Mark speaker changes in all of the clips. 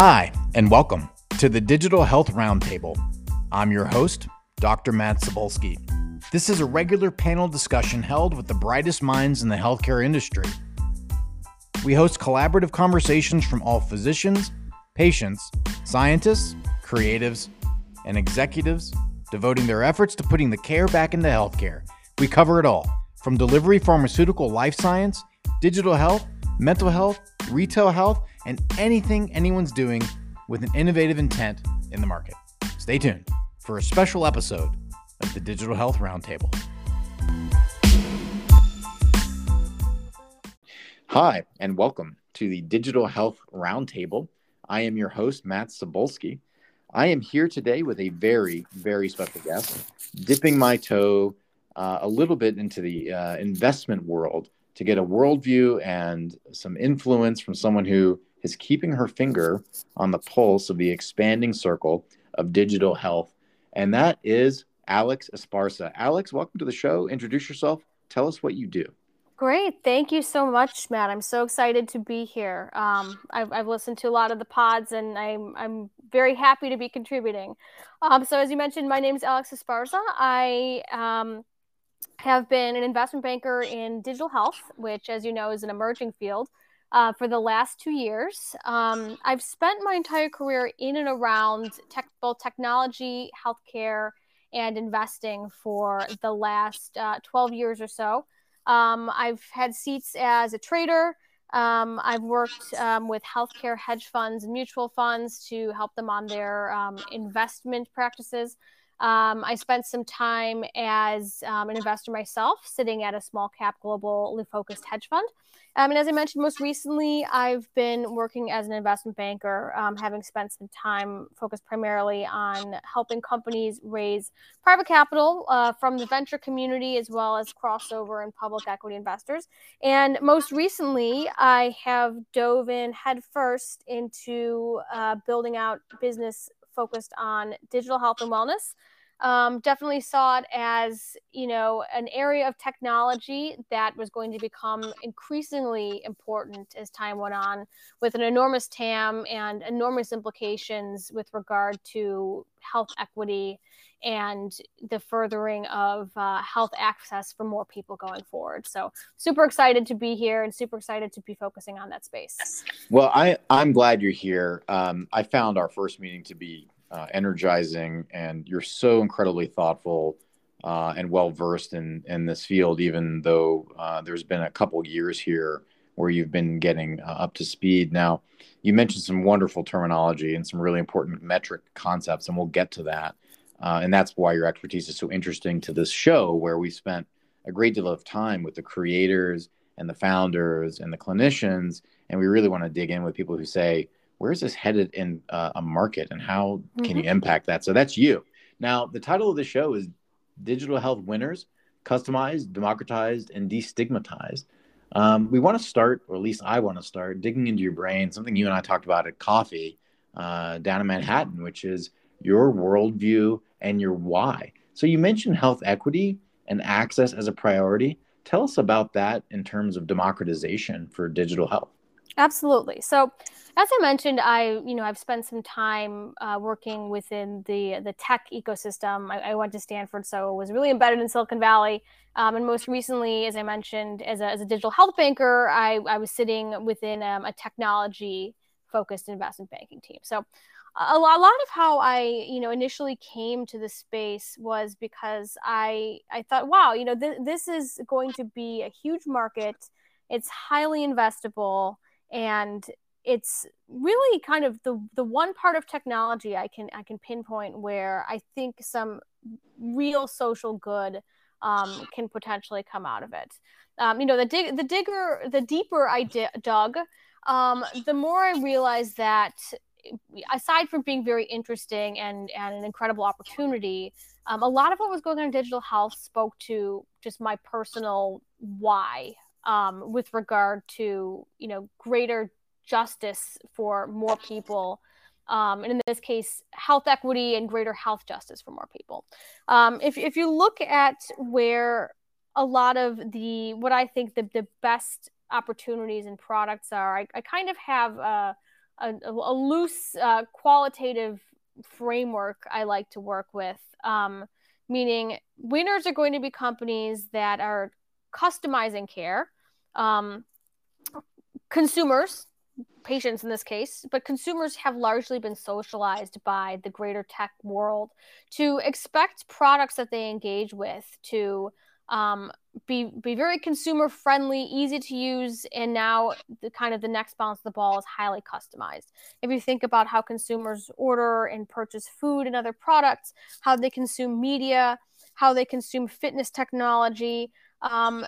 Speaker 1: Hi, and welcome to the Digital Health Roundtable. I'm your host, Dr. Matt Sobolski. This is a regular panel discussion held with the brightest minds in the healthcare industry. We host collaborative conversations from all physicians, patients, scientists, creatives, and executives devoting their efforts to putting the care back into healthcare. We cover it all from delivery pharmaceutical life science, digital health, mental health, retail health, and anything anyone's doing with an innovative intent in the market. Stay tuned for a special episode of the Digital Health Roundtable. Hi, and welcome to the Digital Health Roundtable. I am your host, Matt Sobolski. I am here today with a very, very special guest, dipping my toe uh, a little bit into the uh, investment world to get a worldview and some influence from someone who is keeping her finger on the pulse of the expanding circle of digital health. And that is Alex Esparza. Alex, welcome to the show. Introduce yourself. Tell us what you do.
Speaker 2: Great. Thank you so much, Matt. I'm so excited to be here. Um, I've, I've, listened to a lot of the pods and I'm, I'm very happy to be contributing. Um, so, as you mentioned, my name is Alex Esparza. I um, have been an investment banker in digital health, which, as you know, is an emerging field. Uh, for the last two years. Um, I've spent my entire career in and around tech, both technology, healthcare, and investing for the last uh, 12 years or so. Um, I've had seats as a trader. Um, I've worked um, with healthcare hedge funds and mutual funds to help them on their um, investment practices. Um, I spent some time as um, an investor myself, sitting at a small cap globally focused hedge fund. Um, and as I mentioned, most recently, I've been working as an investment banker, um, having spent some time focused primarily on helping companies raise private capital uh, from the venture community as well as crossover and public equity investors. And most recently, I have dove in headfirst into uh, building out business focused on digital health and wellness. Um, definitely saw it as you know an area of technology that was going to become increasingly important as time went on with an enormous tam and enormous implications with regard to health equity and the furthering of uh, health access for more people going forward. So super excited to be here and super excited to be focusing on that space.
Speaker 1: Well i i'm glad you're here. Um, i found our first meeting to be uh, energizing, and you're so incredibly thoughtful uh, and well versed in in this field. Even though uh, there's been a couple years here where you've been getting uh, up to speed. Now, you mentioned some wonderful terminology and some really important metric concepts, and we'll get to that. Uh, and that's why your expertise is so interesting to this show, where we spent a great deal of time with the creators and the founders and the clinicians, and we really want to dig in with people who say, where's this headed in uh, a market and how can mm-hmm. you impact that? So that's you. Now, the title of the show is Digital Health Winners Customized, Democratized, and Destigmatized. Um, we want to start, or at least I want to start, digging into your brain, something you and I talked about at coffee uh, down in Manhattan, which is your worldview and your why. So you mentioned health equity and access as a priority. Tell us about that in terms of democratization for digital health.
Speaker 2: Absolutely. So, as I mentioned, I you know I've spent some time uh, working within the the tech ecosystem. I, I, went to Stanford, so was really embedded in Silicon Valley. Um, and most recently, as I mentioned, as a, as a digital health banker, I, I was sitting within um, a technology focused investment banking team. So a lot, a lot of how I, you know, initially came to the space was because I, I thought, wow, you know, th- this is going to be a huge market. It's highly investable and it's really kind of the the one part of technology I can I can pinpoint where I think some real social good um, can potentially come out of it. Um, you know, the dig the digger the deeper I di- dug, um, the more I realized that aside from being very interesting and and an incredible opportunity, um, a lot of what was going on in digital health spoke to just my personal why um, with regard to you know greater justice for more people um, and in this case health equity and greater health justice for more people um, if, if you look at where a lot of the what i think the, the best opportunities and products are i, I kind of have a, a, a loose uh, qualitative framework I like to work with. Um, meaning, winners are going to be companies that are customizing care. Um, consumers, patients in this case, but consumers have largely been socialized by the greater tech world to expect products that they engage with to um, be be very consumer friendly, easy to use, and now the kind of the next bounce of the ball is highly customized. If you think about how consumers order and purchase food and other products, how they consume media, how they consume fitness technology, um,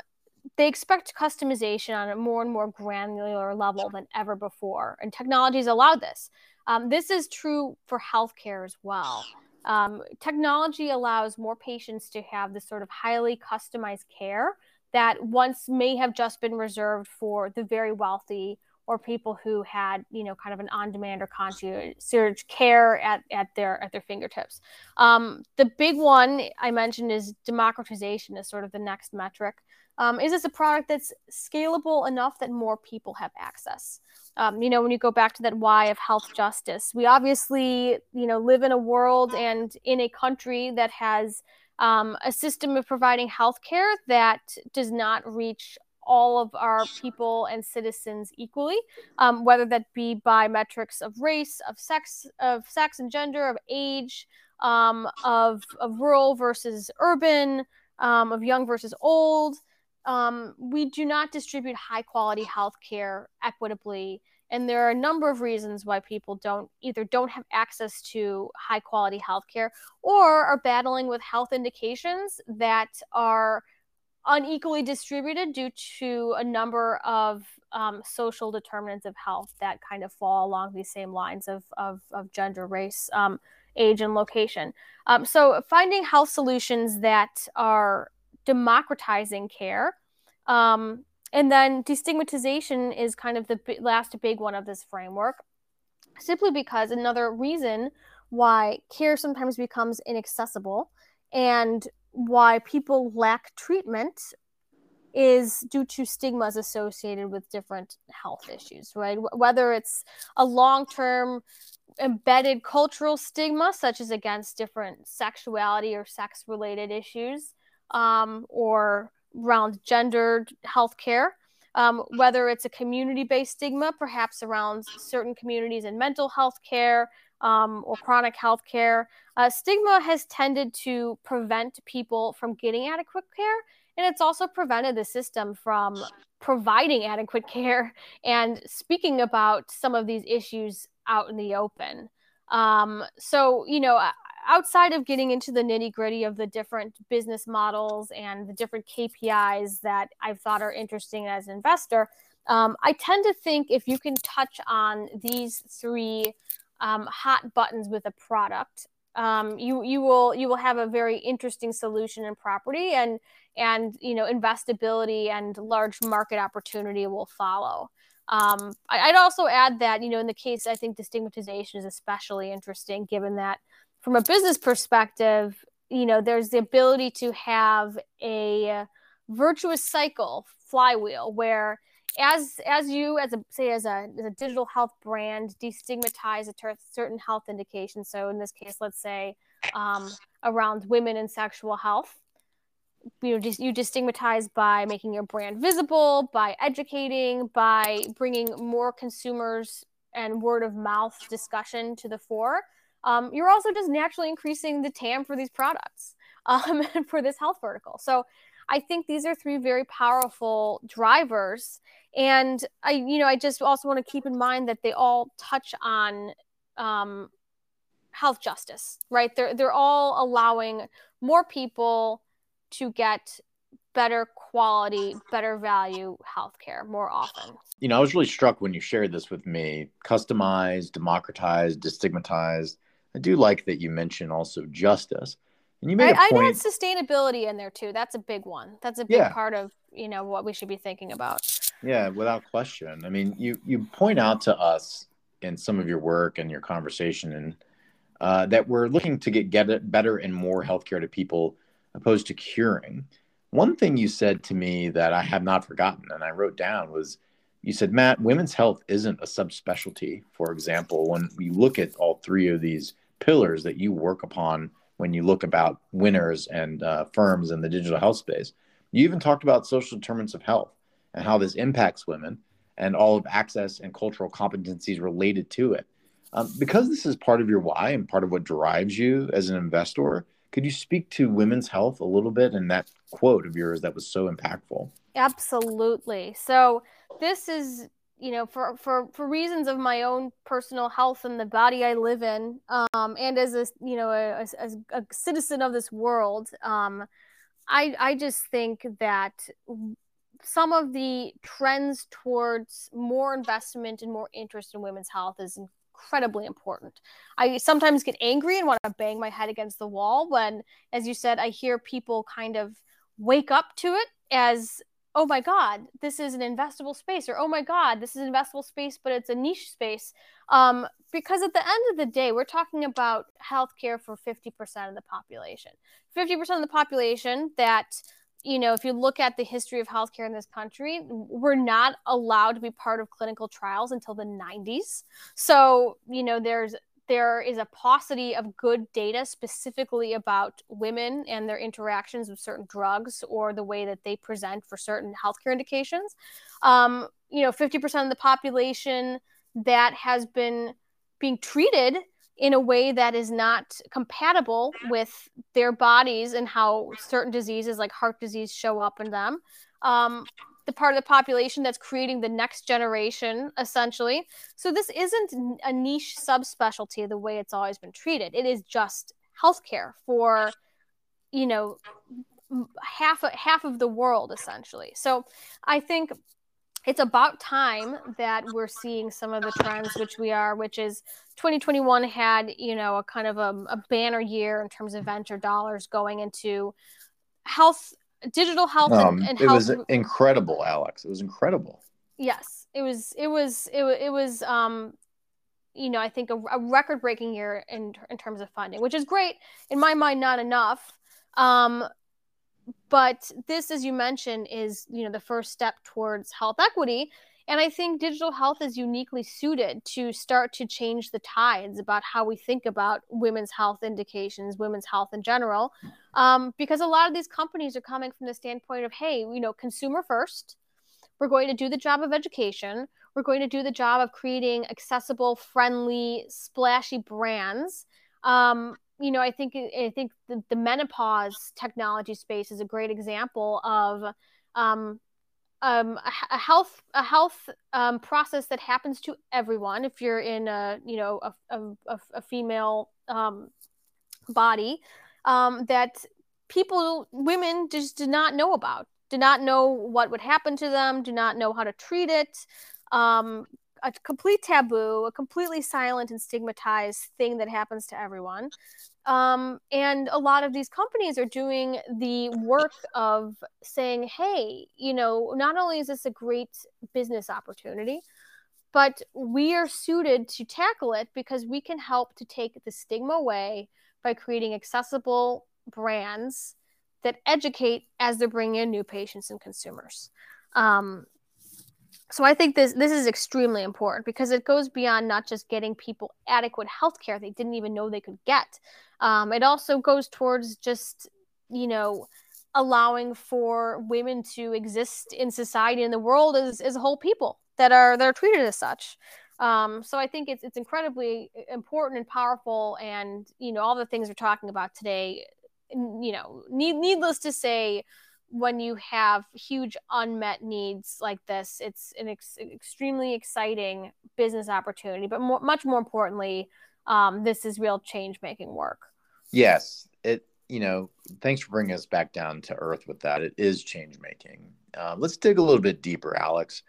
Speaker 2: they expect customization on a more and more granular level than ever before, and technologies allow this. Um, this is true for healthcare as well. Um, technology allows more patients to have this sort of highly customized care that once may have just been reserved for the very wealthy or people who had you know kind of an on-demand or concierge care at, at their at their fingertips. Um, the big one i mentioned is democratization is sort of the next metric. Um, is this a product that's scalable enough that more people have access? Um, you know, when you go back to that why of health justice, we obviously, you know, live in a world and in a country that has um, a system of providing health care that does not reach all of our people and citizens equally, um, whether that be by metrics of race, of sex, of sex and gender, of age, um, of, of rural versus urban, um, of young versus old. Um, we do not distribute high quality health care equitably and there are a number of reasons why people don't either don't have access to high quality health care or are battling with health indications that are unequally distributed due to a number of um, social determinants of health that kind of fall along these same lines of, of, of gender, race, um, age, and location. Um, so, finding health solutions that are democratizing care. Um, and then destigmatization is kind of the last big one of this framework, simply because another reason why care sometimes becomes inaccessible and why people lack treatment is due to stigmas associated with different health issues, right? Whether it's a long term embedded cultural stigma, such as against different sexuality or sex related issues, um, or around gendered healthcare, um, whether it's a community based stigma, perhaps around certain communities in mental health care um, or chronic health care. Uh, stigma has tended to prevent people from getting adequate care, and it's also prevented the system from providing adequate care and speaking about some of these issues out in the open. Um, so, you know, outside of getting into the nitty gritty of the different business models and the different KPIs that I've thought are interesting as an investor, um, I tend to think if you can touch on these three um, hot buttons with a product, um, you you will you will have a very interesting solution and property and and you know investability and large market opportunity will follow. Um, I, would also add that you know in the case I think destigmatization is especially interesting given that from a business perspective, you know, there's the ability to have a virtuous cycle flywheel where as as you as a say as a, as a digital health brand destigmatize a ter- certain health indication so in this case let's say um, around women and sexual health you know just you destigmatize by making your brand visible by educating by bringing more consumers and word of mouth discussion to the fore um, you're also just naturally increasing the TAM for these products um, for this health vertical. So I think these are three very powerful drivers. And I, you know, I just also want to keep in mind that they all touch on um, health justice, right? They're they're all allowing more people to get better quality, better value healthcare more often.
Speaker 1: You know, I was really struck when you shared this with me. Customized, democratized, destigmatized. I do like that you mention also justice. And you made I, a point.
Speaker 2: I add sustainability in there too. That's a big one. That's a big yeah. part of you know what we should be thinking about.
Speaker 1: Yeah, without question. I mean, you you point out to us in some of your work and your conversation, and uh, that we're looking to get get better and more healthcare to people, opposed to curing. One thing you said to me that I have not forgotten, and I wrote down was you said, Matt, women's health isn't a subspecialty. For example, when you look at all three of these pillars that you work upon when you look about winners and uh, firms in the digital health space, you even talked about social determinants of health and how this impacts women and all of access and cultural competencies related to it. Um, because this is part of your why and part of what drives you as an investor, could you speak to women's health a little bit and that quote of yours that was so impactful?
Speaker 2: Absolutely. So this is, you know, for for for reasons of my own personal health and the body I live in, um, and as a you know a, as a citizen of this world, um, I I just think that some of the trends towards more investment and more interest in women's health is incredibly important. I sometimes get angry and want to bang my head against the wall when, as you said, I hear people kind of wake up to it as, oh my God, this is an investable space, or oh my God, this is an investable space, but it's a niche space. Um, because at the end of the day, we're talking about healthcare for 50% of the population. 50% of the population that you know, if you look at the history of healthcare in this country, we're not allowed to be part of clinical trials until the 90s. So, you know, there's there is a paucity of good data specifically about women and their interactions with certain drugs or the way that they present for certain healthcare indications. Um, you know, 50% of the population that has been being treated in a way that is not compatible with their bodies and how certain diseases like heart disease show up in them. Um, the part of the population that's creating the next generation, essentially. So this isn't a niche subspecialty the way it's always been treated. It is just healthcare for, you know, half half of the world essentially. So I think it's about time that we're seeing some of the trends which we are which is 2021 had you know a kind of a, a, banner year in terms of venture dollars going into health digital health um, and, and
Speaker 1: it
Speaker 2: health.
Speaker 1: was incredible alex. It was incredible.
Speaker 2: Yes it was it was it, it was um you know i think a, a record breaking year in in terms of funding which is great in my mind not enough. Um but this as you mentioned is you know the first step towards health equity and i think digital health is uniquely suited to start to change the tides about how we think about women's health indications women's health in general um, because a lot of these companies are coming from the standpoint of hey you know consumer first. We're going to do the job of education. We're going to do the job of creating accessible friendly splashy brands. Um, you know, I think I think the, the menopause technology space is a great example of um, um, a, health a health um, process that happens to everyone. If you're in a you know a, a, a female um, body, um, that people women just did not know about, did not know what would happen to them, do not know how to treat it. A complete taboo, a completely silent and stigmatized thing that happens to everyone. Um, and a lot of these companies are doing the work of saying, hey, you know, not only is this a great business opportunity, but we are suited to tackle it because we can help to take the stigma away by creating accessible brands that educate as they're bringing in new patients and consumers. Um, so I think this this is extremely important because it goes beyond not just getting people adequate health care they didn't even know they could get. Um, it also goes towards just you know allowing for women to exist in society and the world as, as whole people that are that are treated as such. Um, so I think it's it's incredibly important and powerful, and you know all the things we're talking about today. You know, need, needless to say, when you have huge unmet needs like this, it's an ex- extremely exciting business opportunity. But more, much more importantly, um, this is real change making work.
Speaker 1: Yes, it. You know, thanks for bringing us back down to earth with that. It is change making. Uh, let's dig a little bit deeper, Alex.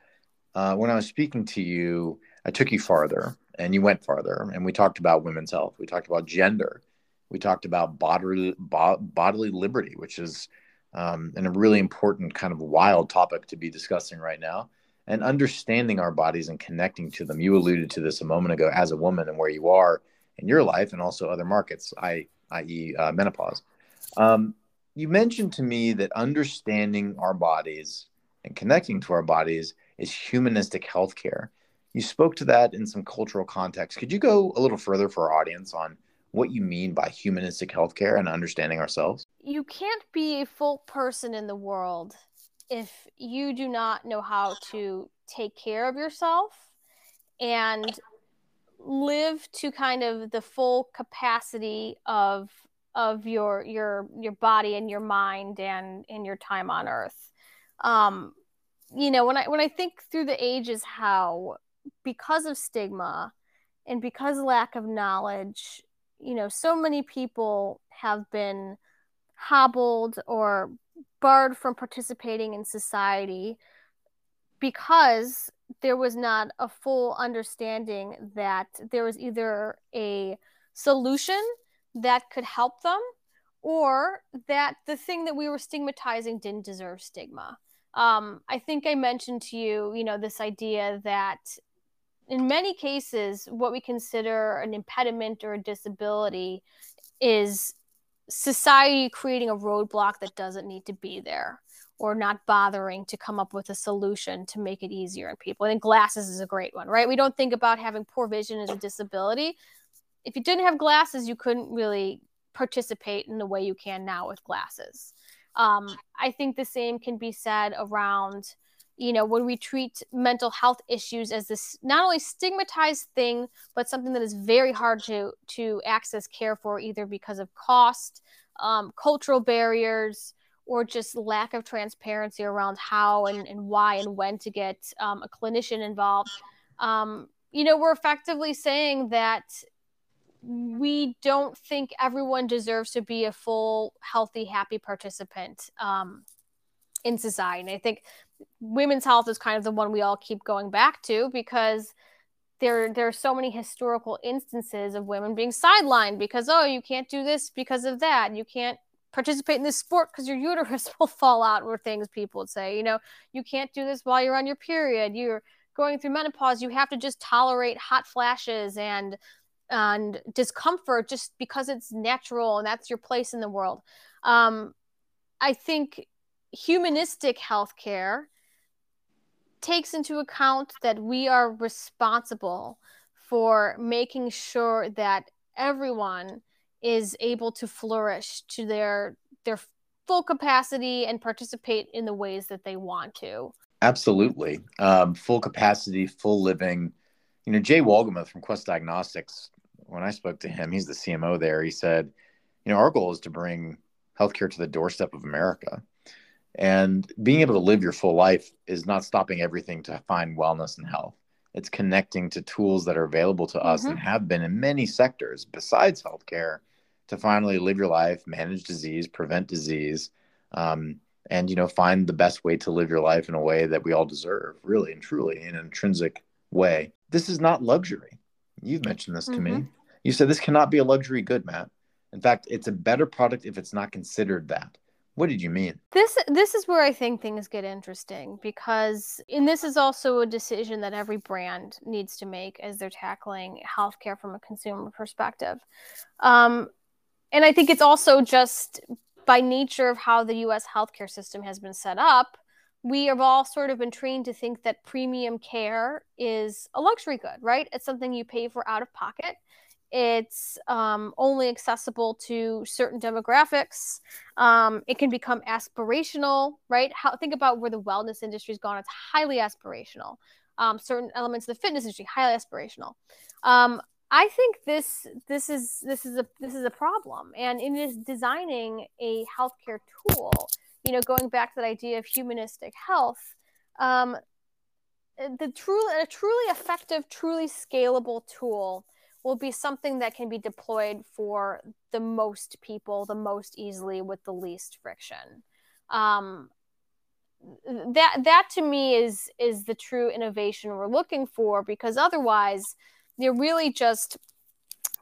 Speaker 1: Uh, when I was speaking to you, I took you farther, and you went farther, and we talked about women's health. We talked about gender. We talked about bodily bodily liberty, which is um, and a really important kind of wild topic to be discussing right now and understanding our bodies and connecting to them you alluded to this a moment ago as a woman and where you are in your life and also other markets I, i.e uh, menopause um, you mentioned to me that understanding our bodies and connecting to our bodies is humanistic healthcare. You spoke to that in some cultural context. Could you go a little further for our audience on what you mean by humanistic healthcare and understanding ourselves?
Speaker 2: You can't be a full person in the world if you do not know how to take care of yourself and live to kind of the full capacity of of your your your body and your mind and in your time on earth um you know when i when i think through the ages how because of stigma and because lack of knowledge you know so many people have been hobbled or barred from participating in society because there was not a full understanding that there was either a solution that could help them or that the thing that we were stigmatizing didn't deserve stigma. Um, I think I mentioned to you, you know, this idea that in many cases, what we consider an impediment or a disability is society creating a roadblock that doesn't need to be there or not bothering to come up with a solution to make it easier on people. I think glasses is a great one, right? We don't think about having poor vision as a disability. If you didn't have glasses, you couldn't really participate in the way you can now with glasses. Um, I think the same can be said around, you know, when we treat mental health issues as this not only stigmatized thing, but something that is very hard to to access care for, either because of cost, um, cultural barriers, or just lack of transparency around how and, and why and when to get um, a clinician involved. Um, you know, we're effectively saying that we don't think everyone deserves to be a full, healthy, happy participant um, in society. And I think women's health is kind of the one we all keep going back to because there there are so many historical instances of women being sidelined because oh you can't do this because of that. You can't participate in this sport because your uterus will fall out or things people would say. You know you can't do this while you're on your period. You're going through menopause. You have to just tolerate hot flashes and and discomfort just because it's natural and that's your place in the world. Um, i think humanistic healthcare takes into account that we are responsible for making sure that everyone is able to flourish to their their full capacity and participate in the ways that they want to.
Speaker 1: Absolutely, um, full capacity, full living. You know, Jay Wohlgemuth from Quest Diagnostics. When I spoke to him, he's the CMO there. He said, "You know, our goal is to bring healthcare to the doorstep of America." And being able to live your full life is not stopping everything to find wellness and health. It's connecting to tools that are available to us mm-hmm. and have been in many sectors besides healthcare to finally live your life, manage disease, prevent disease, um, and you know find the best way to live your life in a way that we all deserve, really and truly, in an intrinsic way. This is not luxury. You've mentioned this to mm-hmm. me. You said this cannot be a luxury good, Matt. In fact, it's a better product if it's not considered that. What did you mean?
Speaker 2: This this is where I think things get interesting because and this is also a decision that every brand needs to make as they're tackling healthcare from a consumer perspective. Um, and I think it's also just by nature of how the US healthcare system has been set up, we have all sort of been trained to think that premium care is a luxury good, right? It's something you pay for out of pocket. It's um, only accessible to certain demographics. Um, it can become aspirational, right? How, think about where the wellness industry has gone. It's highly aspirational. Um, certain elements of the fitness industry, highly aspirational. Um, I think this this is this is a this is a problem, and in this designing a healthcare tool, you know, going back to that idea of humanistic health, um, the truly a truly effective, truly scalable tool will be something that can be deployed for the most people, the most easily, with the least friction. Um, that that to me is is the true innovation we're looking for, because otherwise you're really just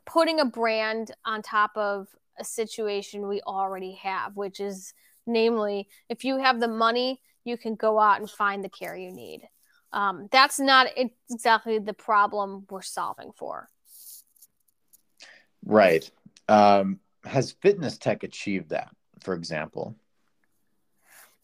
Speaker 2: putting a brand on top of a situation we already have, which is namely, if you have the money, you can go out and find the care you need. Um, that's not exactly the problem we're solving for.
Speaker 1: Right. Um, has fitness tech achieved that, for example?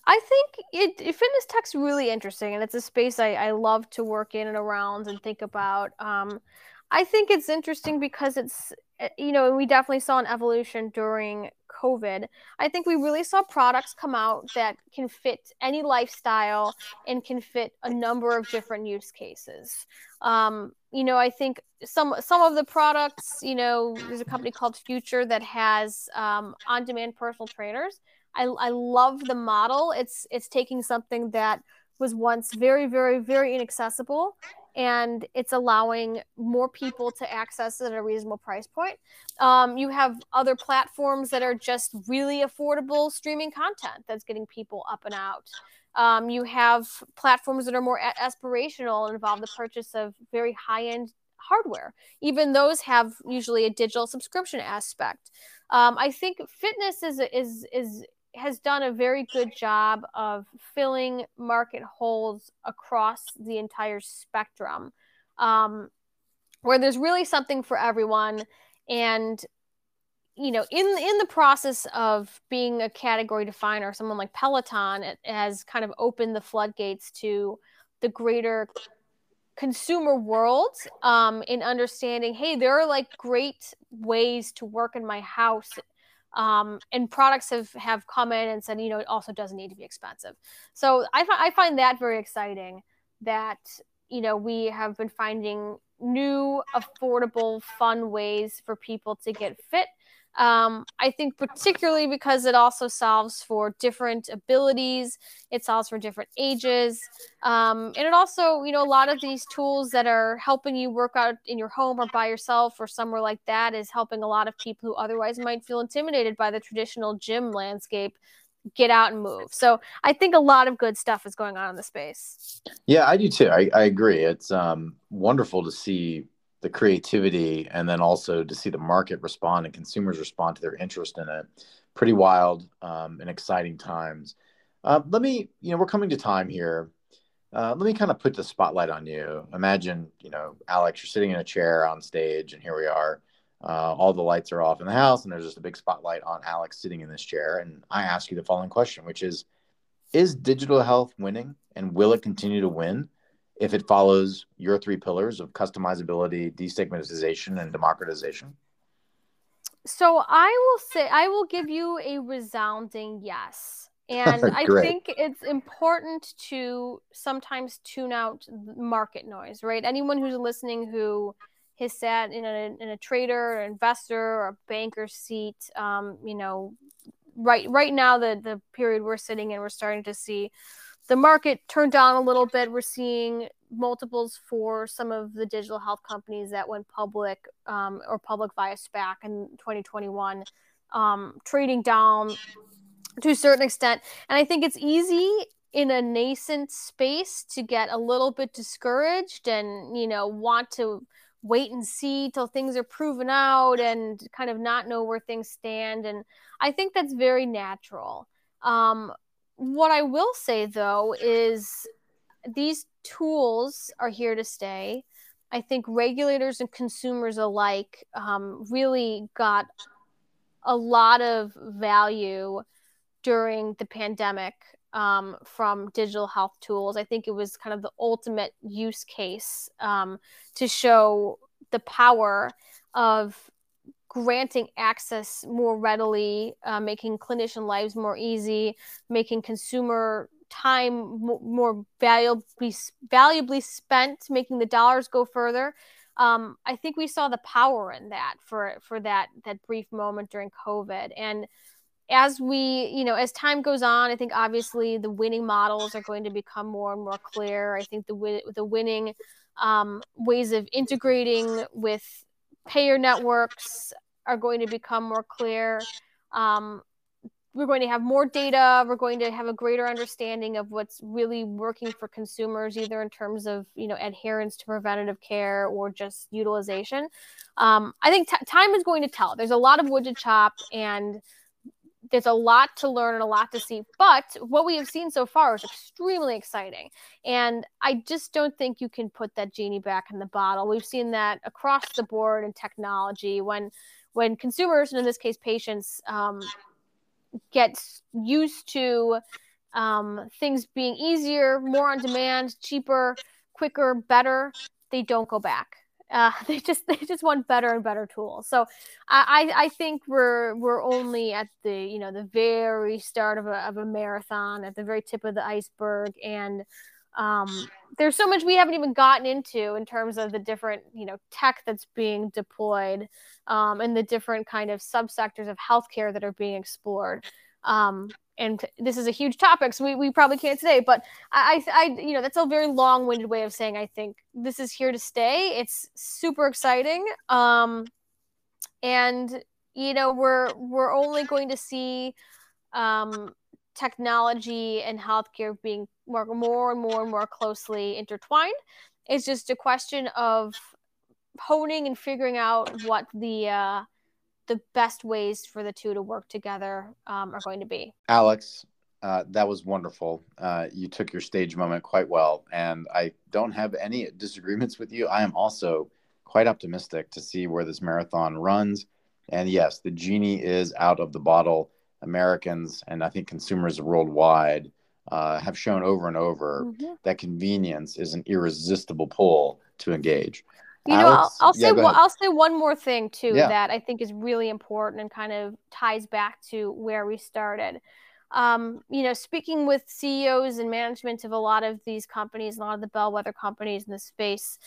Speaker 2: I think it, it, fitness tech's really interesting, and it's a space I, I love to work in and around and think about. Um, I think it's interesting because it's eh, you know we definitely saw an evolution during COVID. I think we really saw products come out that can fit any lifestyle and can fit a number of different use cases. Um, you know, I think some some of the products, you know, there's a company called Future that has um, on-demand personal trainers I, I love the model. It's it's taking something that was once very, very, very inaccessible and it's allowing more people to access it at a reasonable price point. Um, you have other platforms that are just really affordable streaming content that's getting people up and out. Um, you have platforms that are more aspirational and involve the purchase of very high end hardware. Even those have usually a digital subscription aspect. Um, I think fitness is is is has done a very good job of filling market holes across the entire spectrum, um, where there's really something for everyone. And you know, in in the process of being a category definer, someone like Peloton it has kind of opened the floodgates to the greater consumer world um, in understanding hey there are like great ways to work in my house um, and products have have come in and said, you know, it also doesn't need to be expensive. So I, I find that very exciting that you know we have been finding new, affordable, fun ways for people to get fit um, I think particularly because it also solves for different abilities, it solves for different ages, um, and it also, you know, a lot of these tools that are helping you work out in your home or by yourself or somewhere like that is helping a lot of people who otherwise might feel intimidated by the traditional gym landscape get out and move. So I think a lot of good stuff is going on in the space.
Speaker 1: Yeah, I do too. I, I agree. It's um, wonderful to see the creativity and then also to see the market respond and consumers respond to their interest in it. Pretty wild um, and exciting times. Uh, let me you know we're coming to time here. Uh, let me kind of put the spotlight on you. Imagine you know alex you're sitting in a chair on stage and here we are. Uh, all the lights are off in the house and there's just a big spotlight on alex sitting in this chair. And i ask you the following question which is is digital health winning and will it continue to win if it follows your three pillars of customizability, destigmatization, and democratization?
Speaker 2: So I will say, I will give you a resounding yes. And I think it's important to sometimes tune out market noise, right? Anyone who's listening who has sat in a, in a trader, or investor, or a banker seat, um, you know, right right now the the period we're sitting in, we're starting to see the market turned down a little bit. We're seeing multiples for some of the digital health companies that went public um, or public via SPAC in 2021, um, trading down to a certain extent. And I think it's easy in a nascent space to get a little bit discouraged and, you know, want to wait and see till things are proven out and kind of not know where things stand. And I think that's very natural. Um, what I will say though is these tools are here to stay. I think regulators and consumers alike um, really got a lot of value during the pandemic um, from digital health tools. I think it was kind of the ultimate use case um, to show the power of granting access more readily, uh, making clinician lives more easy, making consumer time more valuably valuably spent, making the dollars go further. Um, I think we saw the power in that for for that that brief moment during COVID. And as we, you know, as time goes on, I think obviously the winning models are going to become more and more clear. I think the the winning um, ways of integrating with payer networks are going to become more clear. Um, we're going to have more data. We're going to have a greater understanding of what's really working for consumers, either in terms of you know adherence to preventative care or just utilization. Um, I think t- time is going to tell. There's a lot of wood to chop, and there's a lot to learn and a lot to see. But what we have seen so far is extremely exciting, and I just don't think you can put that genie back in the bottle. We've seen that across the board in technology when when consumers, and in this case patients, um, get used to um, things being easier, more on demand, cheaper, quicker, better, they don't go back. Uh, they just they just want better and better tools. So I I think we're we're only at the you know the very start of a of a marathon at the very tip of the iceberg and um, there's so much we haven't even gotten into in terms of the different you know tech that's being deployed um, and the different kind of subsectors of healthcare that are being explored. Um, and this is a huge topic so we, we probably can't today but I, I you know that's a very long-winded way of saying i think this is here to stay. It's super exciting um, and you know we're we're only going to see um, technology and healthcare being more, more and more and more closely intertwined. It's just a question of honing and figuring out what the uh, the best ways for the two to work together um, are going to be.
Speaker 1: Alex, uh, that was wonderful. Uh, you took your stage moment quite well, and I don't have any disagreements with you. I am also quite optimistic to see where this marathon runs. And yes, the genie is out of the bottle. Americans and I think consumers worldwide uh, have shown over and over mm-hmm. that convenience is an irresistible pull to engage.
Speaker 2: You Alex, know, I'll, I'll say yeah, I'll say one more thing too yeah. that I think is really important and kind of ties back to where we started. Um, you know, speaking with CEOs and management of a lot of these companies, a lot of the bellwether companies in the space,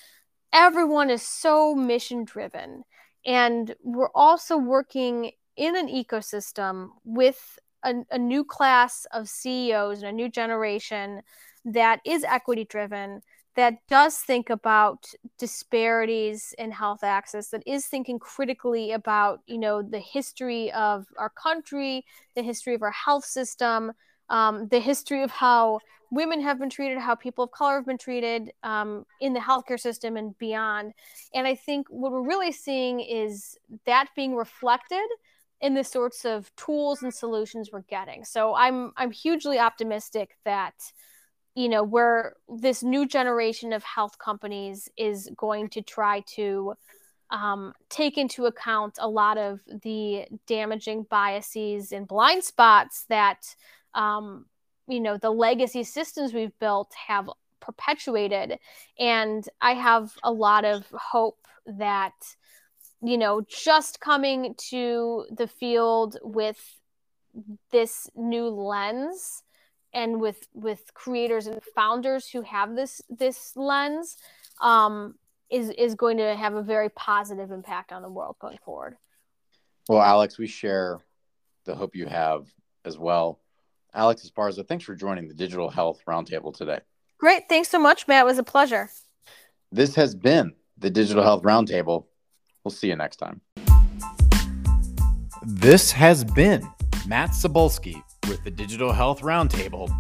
Speaker 2: everyone is so mission driven, and we're also working in an ecosystem with a, a new class of CEOs and a new generation that is equity driven, that does think about disparities in health access that is thinking critically about you know the history of our country the history of our health system um, the history of how women have been treated how people of color have been treated um, in the healthcare system and beyond. And i think what we're really seeing is that being reflected in the sorts of tools and solutions we're getting. So I'm I'm hugely optimistic that you know where this new generation of health companies is going to try to um, take into account a lot of the damaging biases and blind spots that um, you know the legacy systems we've built have perpetuated and i have a lot of hope that you know, just coming to the field with this new lens and with with creators and founders who have this this lens um, is is going to have a very positive impact on the world going forward.
Speaker 1: Well, Alex, we share the hope you have as well. Alex Esparza, thanks for joining the Digital Health Roundtable today.
Speaker 2: Great. Thanks so much, Matt. It was a pleasure.
Speaker 1: This has been the Digital Health Roundtable. We'll see you next time. This has been Matt Sobolski with the Digital Health Roundtable.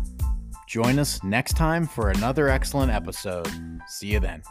Speaker 1: Join us next time for another excellent episode. See you then.